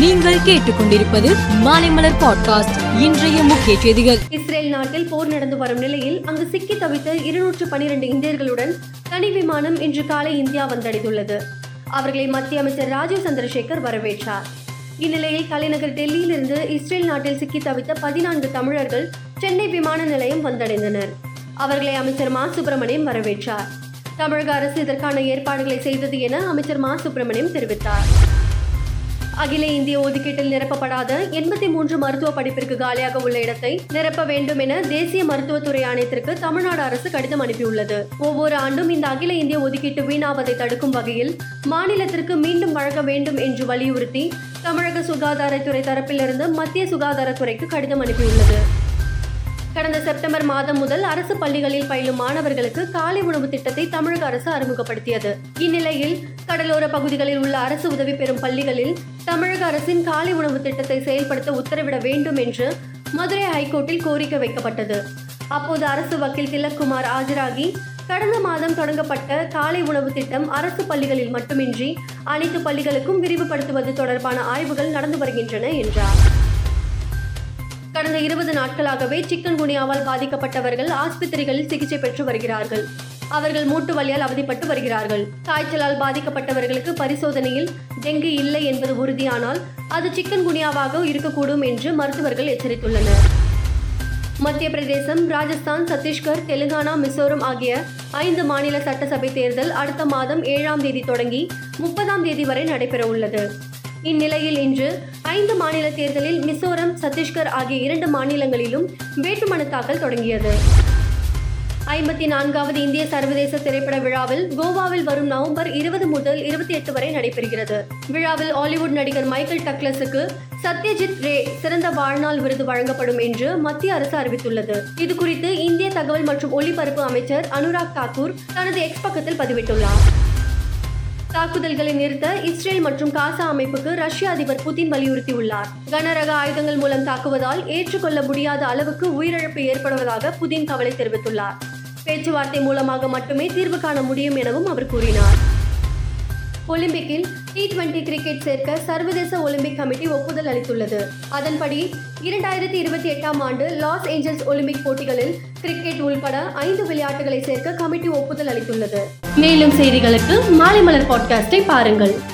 நீங்கள் கேட்டுக்கொண்டிருப்பது மாலைமலர் பாட்காஸ்ட். இன்றைய முக்கிய செய்திகள். இஸ்ரேல் நாட்டில் போர் நடந்து வரும் நிலையில் அங்கு சிக்கி தவித்த இருநூற்று பனிரெண்டு இந்தியர்களுடன் தனி விமானம் இன்று காலை இந்தியா வந்தடைந்துள்ளது. அவர்களை மத்திய அமைச்சர் ராஜீவ் சந்திரசேகர் வரவேற்றார். இந்நிலையில் தலைநகர் டெல்லியிலிருந்து இஸ்ரேல் நாட்டில் சிக்கி தவித்த பதினான்கு தமிழர்கள் சென்னை விமான நிலையம் வந்தடைந்தனர். அவர்களை அமைச்சர் மா. சுப்பிரமணியம் வரவேற்றார். தமிழக அரசு இதற்கான ஏற்பாடுகளை செய்தது என அமைச்சர் மா. சுப்பிரமணியம் தெரிவித்தார். அகில இந்திய ஒதுக்கீட்டில் நிரப்பப்படாத எண்பத்தி மூன்று மருத்துவ படிப்பிற்கு காலியாக உள்ள இடத்தை நிரப்ப வேண்டும் என தேசிய மருத்துவத்துறை ஆணையத்திற்கு தமிழ்நாடு அரசு கடிதம் அனுப்பியுள்ளது. ஒவ்வொரு ஆண்டும் இந்த அகில இந்திய ஒதுக்கீட்டு வீணாவதை தடுக்கும் வகையில் மாநிலத்திற்கு மீண்டும் வழங்க வேண்டும் என்று வலியுறுத்தி தமிழக சுகாதாரத்துறை தரப்பிலிருந்து மத்திய சுகாதாரத்துறைக்கு கடிதம் அனுப்பியுள்ளது. கடந்த செப்டம்பர் மாதம் முதல் அரசு பள்ளிகளில் பயிலும் மாணவர்களுக்கு காலை உணவு திட்டத்தை தமிழக அரசு அறிமுகப்படுத்தியது. இந்நிலையில் கடலோர பகுதிகளில் உள்ள அரசு உதவி பெறும் பள்ளிகளில் தமிழக அரசின் காலை உணவு திட்டத்தை செயல்படுத்த உத்தரவிட வேண்டும் என்று மதுரை ஹைகோர்ட்டில் கோரிக்கை வைக்கப்பட்டது. அப்போது அரசு வக்கீல் திலக்குமார் ஆஜராகி கடந்த மாதம் தொடங்கப்பட்ட காலை உணவு திட்டம் அரசு பள்ளிகளில் மட்டுமின்றி அனைத்து பள்ளிகளுக்கும் விரிவுபடுத்துவது தொடர்பான ஆய்வுகள் நடந்து வருகின்றன என்றார். கடந்த இருபது நாட்களாகவே சிக்கன் குனியாவால் பாதிக்கப்பட்டவர்கள் ஆஸ்பத்திரிகளில் சிகிச்சை பெற்று வருகிறார்கள். அவர்கள் மூட்டு வலியால் அவதிப்பட்டு வருகிறார்கள். காய்ச்சலால் பாதிக்கப்பட்டவர்களுக்கு பரிசோதனையில் டெங்கு இல்லை என்பது உறுதியானால் அது சிக்கன் குனியாவாக இருக்கக்கூடும் என்று மருத்துவர்கள் எச்சரித்துள்ளனர். மத்திய பிரதேசம் ராஜஸ்தான் சத்தீஸ்கர் தெலுங்கானா மிசோரம் ஆகிய ஐந்து மாநில சட்டசபை தேர்தல் அடுத்த மாதம் ஏழாம் தேதி தொடங்கி முப்பதாம் தேதி வரை நடைபெற உள்ளது. இந்நிலையில் இன்று ஐந்து மாநில தேர்தலில் மிசோரம் சத்தீஸ்கர் ஆகிய இரண்டு மாநிலங்களிலும் வேட்புமனு தாக்கல் தொடங்கியது. ஐம்பத்தி நான்காவது இந்திய சர்வதேச திரைப்பட விழாவில் கோவாவில் வரும் நவம்பர் இருபது முதல் இருபத்தி எட்டு வரை நடைபெறுகிறது. விழாவில் ஹாலிவுட் நடிகர் மைக்கேல் டக்லஸுக்கு சத்யஜித் ரே சிறந்த வாழ்நாள் விருது வழங்கப்படும் என்று மத்திய அரசு அறிவித்துள்ளது. இது குறித்து இந்திய தகவல் மற்றும் ஒலிபரப்பு அமைச்சர் அனுராக் தாக்கூர் தனது எக்ஸ் பக்கத்தில் பதிவிட்டுள்ளார். தாக்குதல்களை நிறுத்த இஸ்ரேல் மற்றும் காசா அமைப்புக்கு ரஷ்ய அதிபர் புதின் வலியுறுத்தியுள்ளார். கனரக ஆயுதங்கள் மூலம் தாக்குவதால் ஏற்றுக்கொள்ள முடியாத அளவுக்கு உயிரிழப்பு ஏற்படுவதாக புதின் கவலை தெரிவித்துள்ளார். பேச்சுவார்த்தை மூலமாக மட்டுமே தீர்வு காண முடியும் எனவும் அவர் கூறினார். ஒலிம்பிக்கில் டி டுவெண்டி கிரிக்கெட் சேர்க்க சர்வதேச ஒலிம்பிக் கமிட்டி ஒப்புதல் அளித்துள்ளது. அதன்படி இரண்டாயிரத்தி இருபத்தி எட்டாம் ஆண்டு லாஸ் ஏஞ்சல்ஸ் ஒலிம்பிக் போட்டிகளில் கிரிக்கெட் உள்பட ஐந்து விளையாட்டுகளை சேர்க்க கமிட்டி ஒப்புதல் அளித்துள்ளது. மேலும் செய்திகளுக்கு மாலை மலர் பாட்காஸ்டை பாருங்கள்.